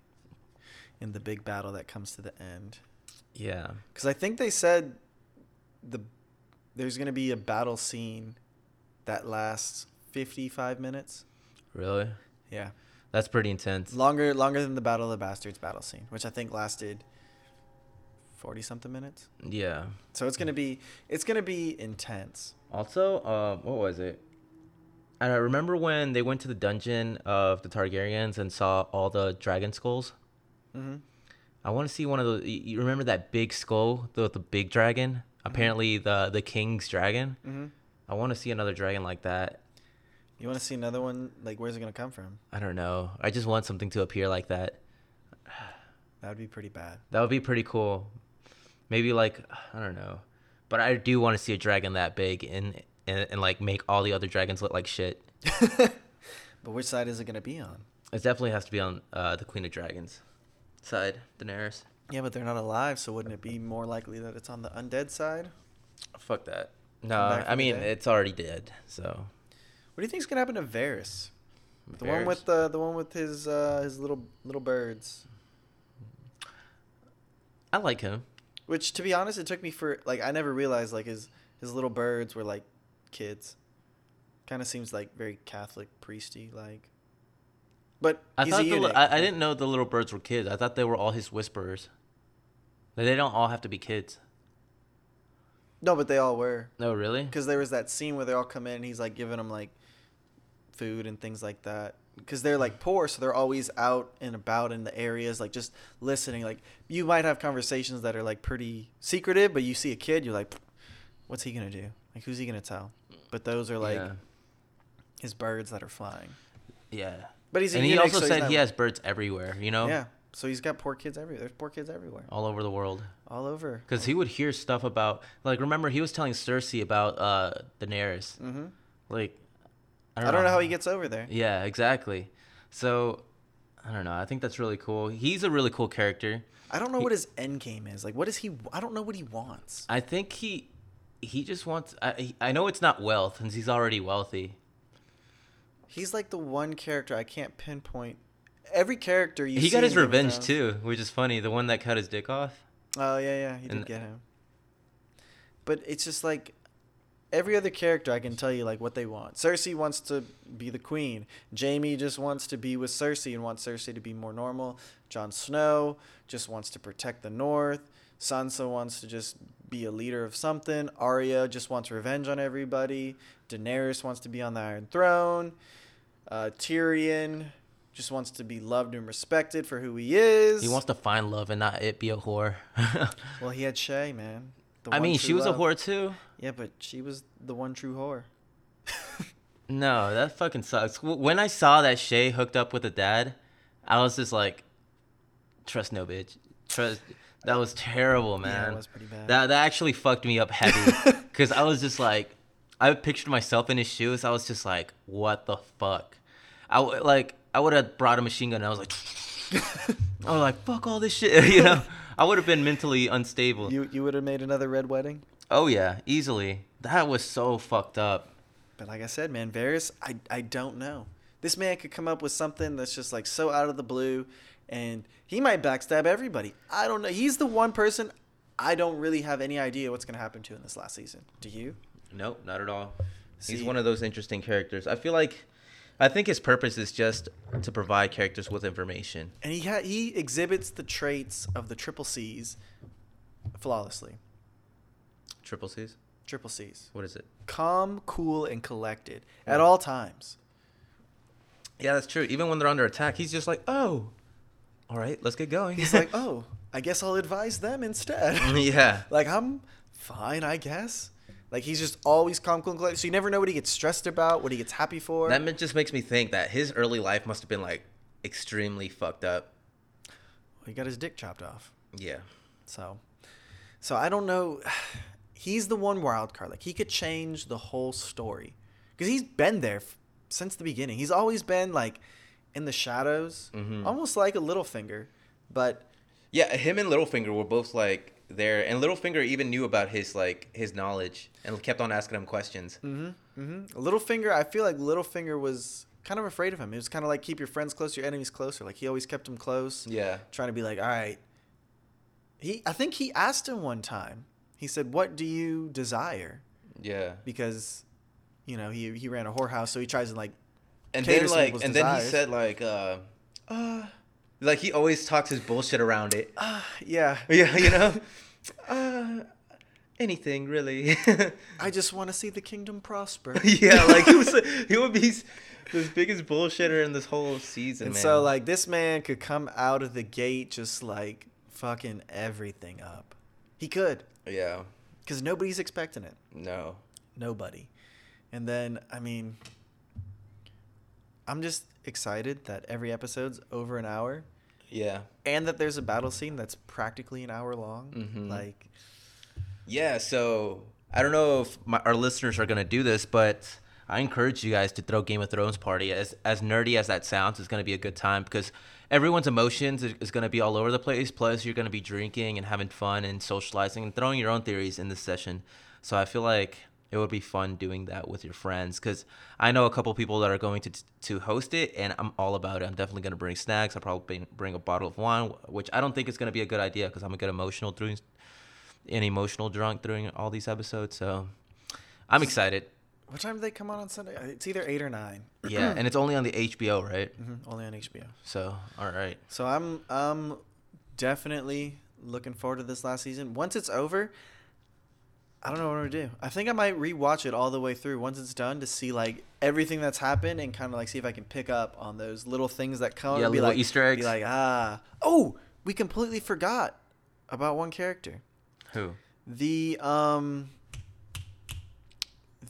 in the big battle that comes to the end. Yeah. Because I think they said the there's gonna be a battle scene that lasts 55 minutes. Really? Yeah, That's pretty intense. longer longer than the Battle of the Bastards battle scene, which I think lasted 40 something minutes. Yeah. So it's gonna be it's gonna be intense. Also, uh, what was it? And I remember when they went to the dungeon of the Targaryens and saw all the dragon skulls. hmm I want to see one of those. You remember that big skull, the the big dragon? Apparently, the the king's dragon. hmm I want to see another dragon like that. You want to see another one? Like, where's it gonna come from? I don't know. I just want something to appear like that. That would be pretty bad. That would be pretty cool. Maybe like I don't know, but I do want to see a dragon that big and and, and like make all the other dragons look like shit. But which side is it gonna be on? It definitely has to be on uh, the Queen of Dragons side, Daenerys. Yeah, but they're not alive, so wouldn't it be more likely that it's on the undead side? Fuck that. No, I mean it's already dead. So What do you think's gonna happen to Varys? The one with the the one with his uh his little little birds. I like him. Which to be honest, it took me for like I never realized like his his little birds were like kids. Kind of seems like very Catholic priesty like. But I thought the, I, I didn't know the little birds were kids. I thought they were all his whisperers. Like, They don't all have to be kids. No, but they all were. No, really? Because there was that scene where they all come in and he's like giving them like food and things like that. Because they're like poor, so they're always out and about in the areas, like just listening. Like you might have conversations that are like pretty secretive, but you see a kid, you're like, what's he gonna do? Like who's he gonna tell? But those are like yeah. his birds that are flying. Yeah. But he's and he eunuch, also so said he has birds everywhere. You know. Yeah, so he's got poor kids everywhere. There's poor kids everywhere, All over the world. all over. Because he would hear stuff about, like, remember he was telling Cersei about uh Daenerys. hmm Like, I don't, know how he gets over there. Yeah, exactly. So, I don't know. I think that's really cool. He's a really cool character. I don't know He- what his end game is. Like, what is he? I don't know what he wants. I think he he just wants. I I know it's not wealth, since he's already wealthy. He's like the one character I can't pinpoint. Every character you he got his of revenge too, which is funny. The one that cut his dick off. Oh yeah, yeah, he did And- get him. But it's just like every other character I can tell you like what they want. Cersei wants to be the queen. Jaime just wants to be with Cersei and wants Cersei to be more normal. Jon Snow just wants to protect the North. Sansa wants to just be a leader of something. Arya just wants revenge on everybody. Daenerys wants to be on the Iron Throne. Uh, Tyrion just wants to be loved and respected for who he is. He wants to find love and not it be a whore. Well, he had Shae, man. I mean, she was love. a whore too. Yeah, but she was the one true whore. No, that fucking sucks. When I saw that Shae hooked up with a dad, I was just like, trust no bitch. Trust. That was terrible, man. Yeah, was pretty bad. That that actually fucked me up heavy because I was just like, I pictured myself in his shoes. I was just like, what the fuck? I like I would have brought a machine gun. and I was like, I was like, fuck all this shit. you know, I would have been mentally unstable. you you would have made another red wedding. oh yeah, easily. That was so fucked up. But like I said, man, Varys, I I don't know. This man could come up with something that's just like so out of the blue, and he might backstab everybody. I don't know. He's the one person I don't really have any idea what's gonna happen to in this last season. Do you? Nope, not at all. He's one of those interesting characters. I feel like, I think his purpose is just to provide characters with information. And he ha- he exhibits the traits of the triple C's flawlessly. Triple C's. Triple C's. What is it? Calm, cool, and collected hmm. at all times. Yeah, that's true. Even when they're under attack, he's just like, oh, all right, let's get going. He's like, oh, I guess I'll advise them instead. yeah. like I'm fine, I guess. Like he's just always calm, cool, and collected. So you never know what he gets stressed about, what he gets happy for. That just makes me think that his early life must have been like extremely fucked up. he got his dick chopped off. Yeah. So, so I don't know. He's the one wild card. Like he could change the whole story because he's been there f- since the beginning. He's always been like in the shadows, Mhm. almost like a Littlefinger, but Yeah, him and Littlefinger were both like there, and Littlefinger even knew about his like his knowledge and kept on asking him questions. Mm-hmm. Mm-hmm. Littlefinger, I feel like Littlefinger was kind of afraid of him. It was kind of like keep your friends close, your enemies closer. Like he always kept him close, Yeah, trying to be like, all right. He, I think he asked him one time. He said, "What do you desire?" yeah. Because, you know, he he ran a whorehouse, so he tries to like And then like, and then he said like, uh, uh, like he always talks his bullshit around it. ah, yeah. Yeah, you know, uh, anything really. I just want to see the kingdom prosper. yeah, like he was, he would be the biggest bullshitter in this whole season, and man. so like this man could come out of the gate just like fucking everything up. He could, yeah, because nobody's expecting it. no, Nobody. And then, I mean, I'm just excited that every episode's over an hour yeah, and that there's a battle scene that's practically an hour long. Mhm. Like, yeah. So I don't know if my, our listeners are gonna do this, but I encourage you guys to throw Game of Thrones party. As as nerdy as that sounds, it's gonna be a good time because everyone's emotions is, is gonna be all over the place. Plus, you're gonna be drinking and having fun and socializing and throwing your own theories in this session. So I feel like it would be fun doing that with your friends because I know a couple people that are going to to host it, and I'm all about it. I'm definitely gonna bring snacks. I'll probably bring a bottle of wine, which I don't think is gonna be a good idea because I'm gonna get emotional during an emotional drunk during all these episodes. So I'm excited. what time do they come on on Sunday? It's either 8 or 9. Yeah, and it's only on the HBO, right? hmm Only on HBO. So all right. So I'm I'm definitely looking forward to this last season. Once it's over, I don't know what I'm gonna do. I think I might rewatch it all the way through once it's done to see like everything that's happened and kind of like see if I can pick up on those little things that come. Yeah, and be little like, Easter eggs. Be like, ah, oh, we completely forgot about one character. Who? The um.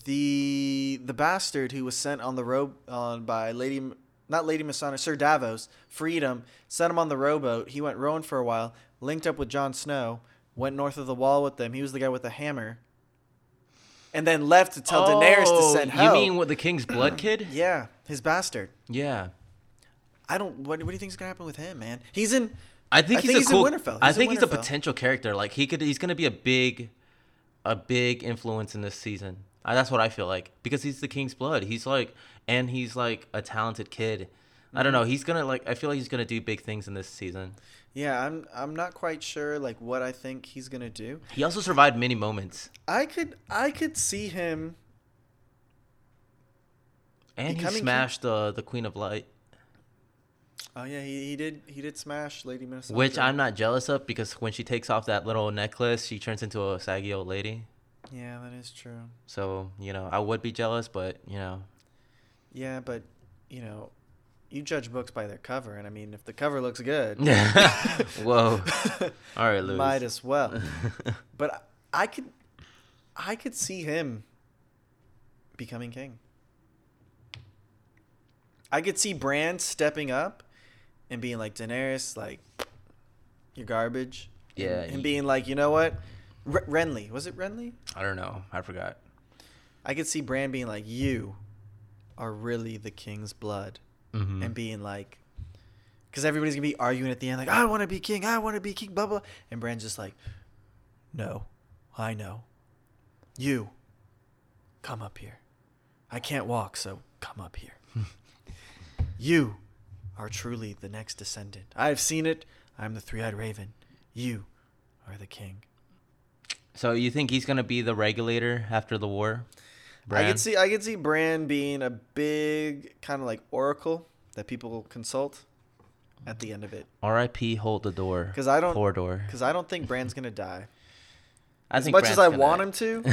The the bastard who was sent on the robe on by Lady, not Lady Masana, Sir Davos, freed him, sent him on the rowboat. He went rowing for a while, linked up with Jon Snow, went north of the wall with them. He was the guy with the hammer, and then left to tell Daenerys to Oh, send You mean with the King's Blood kid? yeah, his bastard. Yeah. I don't. What, what do you think is gonna happen with him, man? He's in. I think I he's think a he's cool. Winterfell. I He's in think he's a potential character. Like he could. He's gonna be a big, a big influence in this season. That's what I feel like because he's the King's Blood. He's like, and he's like a talented kid. I don't know. Mm-hmm. He's gonna like. I feel like he's gonna do big things in this season. Yeah, I'm. I'm not quite sure like what I think he's gonna do. He also survived many moments, I could. I could see him. and he smashed the the Queen of Light, Oh yeah, he, he did. He did smash Lady Minnesota. which I'm not jealous of because when she takes off that little necklace, she turns into a saggy old lady. Yeah, that is true. So you know, I would be jealous, but you know, Yeah, but you know, you judge books by their cover, and I mean, if the cover looks good, Whoa. All right, Louis. might as well. But I could, I could see him becoming king. I could see Bran stepping up and being like Daenerys, like you're garbage. And Yeah, he- being like, you know what, R- Renly was it Renly? I don't know. I forgot. I could see Bran being like, you are really the king's blood, Mm-hmm. and being like, because everybody's gonna be arguing at the end, like, I want to be king, I want to be king, blah blah, and Bran's just like, no, I know, you, come up here, I can't walk, so come up here. you are truly the next descendant. I have seen it. I'm the three-eyed raven. You are the king. So you think he's gonna be the regulator after the war? I could see I could see Bran being a big kind of like oracle that people consult at the end of it. R.I.P. Hold the door. 'Cause I don't- Hodor. Because I don't think Bran's gonna die. I As think much as I want die. him to,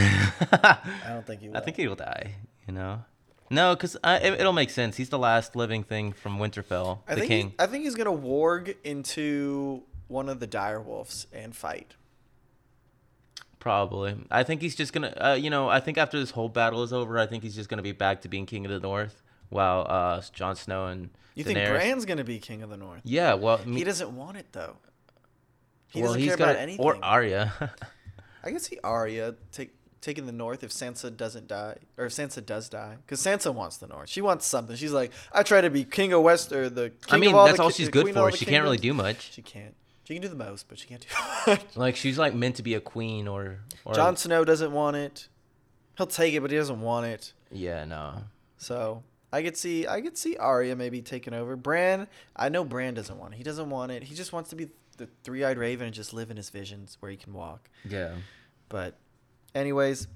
I don't think he will. I think he will die. You know. No, because it, it'll make sense. He's the last living thing from Winterfell, I the think king. I think he's gonna warg into one of the dire wolves and fight. Probably. I think he's just gonna. Uh, you know, I think after this whole battle is over, I think he's just gonna be back to being king of the North, while uh, Jon Snow and You Daenerys. think Bran's gonna be king of the North? Yeah. Well, mean, He doesn't want it though. He well, doesn't he's care gonna about anything. or Arya. I can see Arya take taking the North if Sansa doesn't die, or if Sansa does die, because Sansa wants the North. She wants something. She's like, I try to be king of West or the. King I mean, of all that's the all she's good queen of all for. She can't really do much. She can't. She can do the most, but she can't do much. Like she's like meant to be a queen or. or Jon Snow doesn't want it. He'll take it, but he doesn't want it. Yeah, no. So I could see I could see Arya maybe taking over. Bran, I know Bran doesn't want it. He doesn't want it. He just wants to be the three-eyed raven and just live in his visions where he can walk. Yeah. But anyways,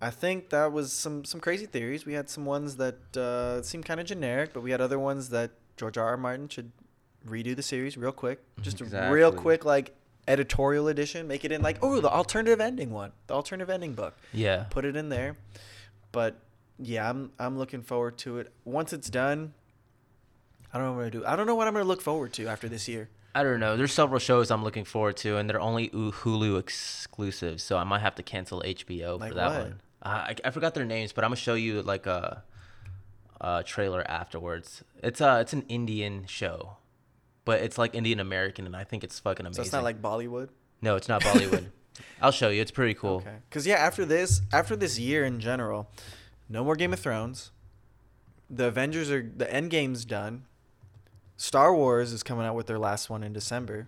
I think that was some some crazy theories. We had some ones that uh, seemed kind of generic, but we had other ones that George R. R. Martin should redo the series real quick. Just a real quick like editorial edition. Make it in like oh the alternative ending one, the alternative ending book. Yeah. Put it in there. But yeah, I'm I'm looking forward to it. Once it's done, I don't know what I'm gonna do. I don't know what I'm gonna look forward to after this year. I don't know. There's several shows I'm looking forward to, and they're only Hulu exclusive, so I might have to cancel HBO Like for that what? one. Uh, I, I forgot their names, but I'm gonna show you like a, a trailer afterwards. It's uh it's an Indian show, but it's like Indian American, and I think it's fucking amazing. So it's not like Bollywood. no, it's not Bollywood. I'll show you. It's pretty cool. Okay. Because yeah, after this, after this year in general, no more Game of Thrones. The Avengers are the End Game's done. Star Wars is coming out with their last one in December.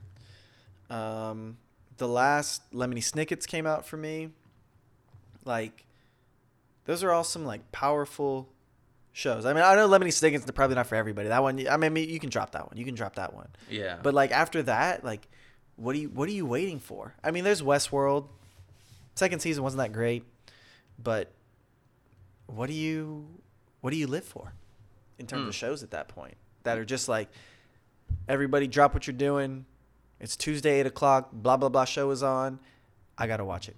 Um, the last Lemony Snickets came out for me. Like, those are all some like powerful shows. I mean, I know Lemony Snickets probably not for everybody. That one, I mean, you can drop that one. You can drop that one. Yeah. But like after that, like, what are you what are you waiting for? I mean, there's Westworld. Second season wasn't that great, but what do you what do you live for in terms Hmm. of shows at that point that are just like everybody drop what you're doing. It's Tuesday eight o'clock. Blah blah blah. Show is on. I gotta watch it.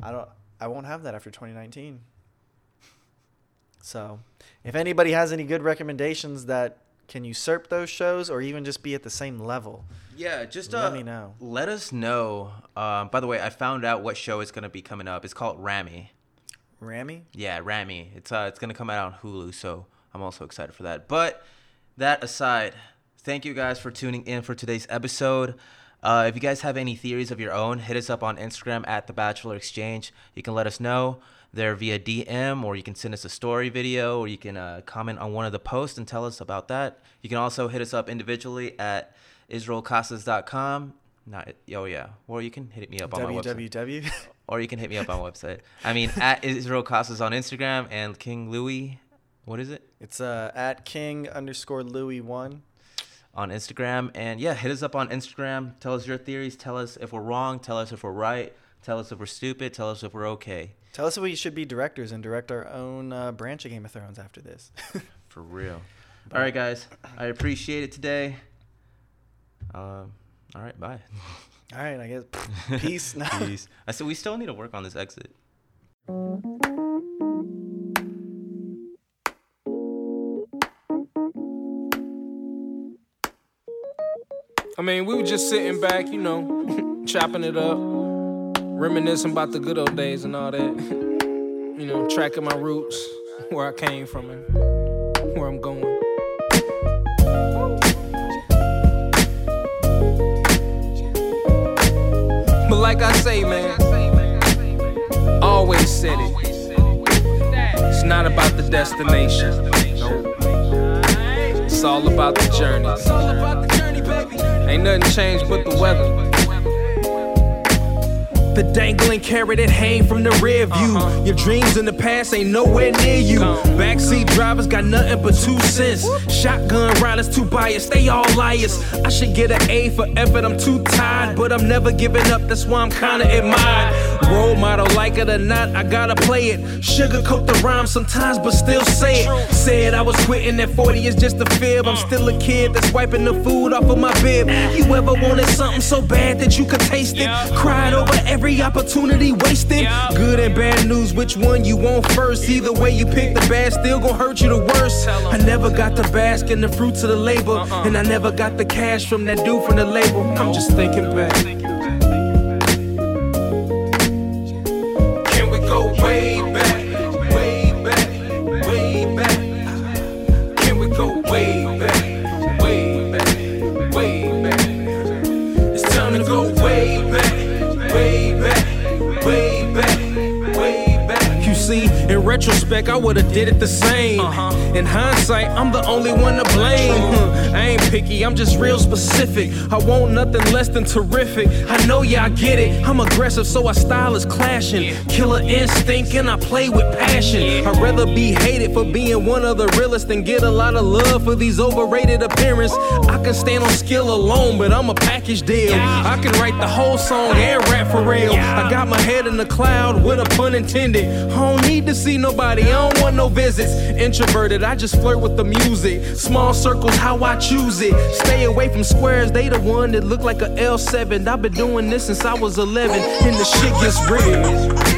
I don't. I won't have that after 2019. So, if anybody has any good recommendations that can usurp those shows or even just be at the same level, Yeah, just Let uh, me know. Let us know. Um, by the way, I found out what show is gonna be coming up. It's called Ramy. Ramy. Yeah, Ramy. It's uh, it's gonna come out on Hulu, so I'm also excited for that. But that aside, thank you guys for tuning in for today's episode. Uh, if you guys have any theories of your own, hit us up on Instagram at the Bachelor Exchange. You can let us know there via DM, or you can send us a story video, or you can uh, comment on one of the posts and tell us about that. You can also hit us up individually at israelcasas.com. Not, oh yeah, or you can hit me up on my website www. or you can hit me up on my website. I mean, at Israel Casas on Instagram and King Louis, what is it it's uh, at king underscore Louis one. on Instagram? And yeah, hit us up on Instagram. Tell us your theories. Tell us if we're wrong. Tell us if we're right. Tell us if we're stupid. Tell us if we're okay. Tell us if we should be directors and direct our own uh, branch of Game of Thrones after this. For real. All right, guys. I appreciate it today. Um, all right, bye. All right, I guess. Peace. No. Peace. I said we still need to work on this exit. I mean, we were just sitting back, you know, chopping it up, reminiscing about the good old days and all that. You know, tracking my roots, where I came from and where I'm going. But like I say, man, always said it. It's not about the destination. It's all about the journey. Ain't nothing changed but the weather. The dangling carrot that hang from the rear view. Your dreams in the past ain't nowhere near you. Backseat drivers got nothing but two cents. Shotgun riders too biased, they all liars. I should get an A for effort, I'm too tired. But I'm never giving up, that's why I'm kinda admired. Role model, like it or not, I gotta play it. Sugarcoat the rhyme sometimes, but still say it. Said I was quitting at 40 is just a fib. I'm still a kid that's wiping the food off of my bib. You ever wanted something so bad that you could taste it? Cried over every opportunity wasted. Good and bad news, which one you want first? Either way you pick, the bad still gon' hurt you the worst. I never got to bask in the fruits of the labor, uh-uh. and I never got the cash from that dude from the label. I'm just thinking back. Retrospect, I would've did it the same. Uh-huh. In hindsight, I'm the only one to blame. I ain't picky, I'm just real specific. I want nothing less than terrific. I know y'all get it. I'm aggressive, so our style is clashing. Killer instinct, and I play with passion. I'd rather be hated for being one of the realest than get a lot of love for these overrated appearance. I can stand on skill alone, but I'm a package deal. I can write the whole song and rap for real. I got my head in the cloud with a pun intended. I don't need to see nobody, I don't want no visits. Introverted, I just flirt with the music. Small circles, how I choose it. Stay away from squares, they the one that look like a L7. I've been doing this since I was 11, and the shit gets real.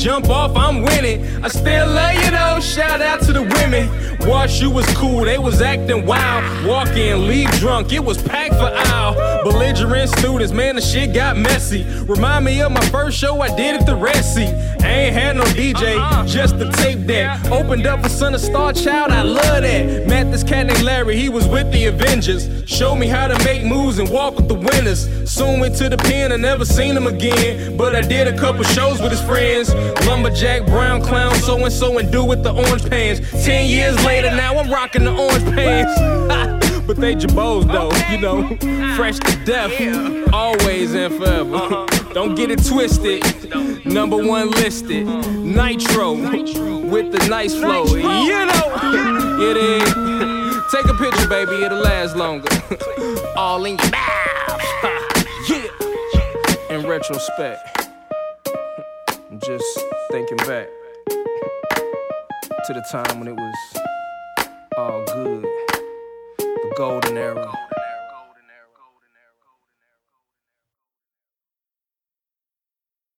Jump off, I'm winning. I still love you though, shout out to the women. Wash, you was cool, they was acting wild. Walk in, leave drunk, it was packed for aisle. Belligerent students, man, the shit got messy. Remind me of my first show I did at the Red Sea. I ain't had no DJ, uh-huh. just the tape deck. Opened up for Son of Star Child, I love that. Met this cat named Larry, he was with the Avengers. Showed me how to make moves and walk with the winners. Soon went to the pen, I never seen him again. But I did a couple shows with his friends. Lumberjack, brown clown, so and so, and do with the orange pants. Ten years later, now I'm rocking the orange pants. But they jabos though, you know, ah. fresh to death, always and forever. Uh-huh. Don't get it twisted. Number one listed, Nitro with the nice flow. You know, it is. Take a picture, baby, it'll last longer. All in your mouth. Retrospect, I'm just thinking back to the time when it was all good, the golden era.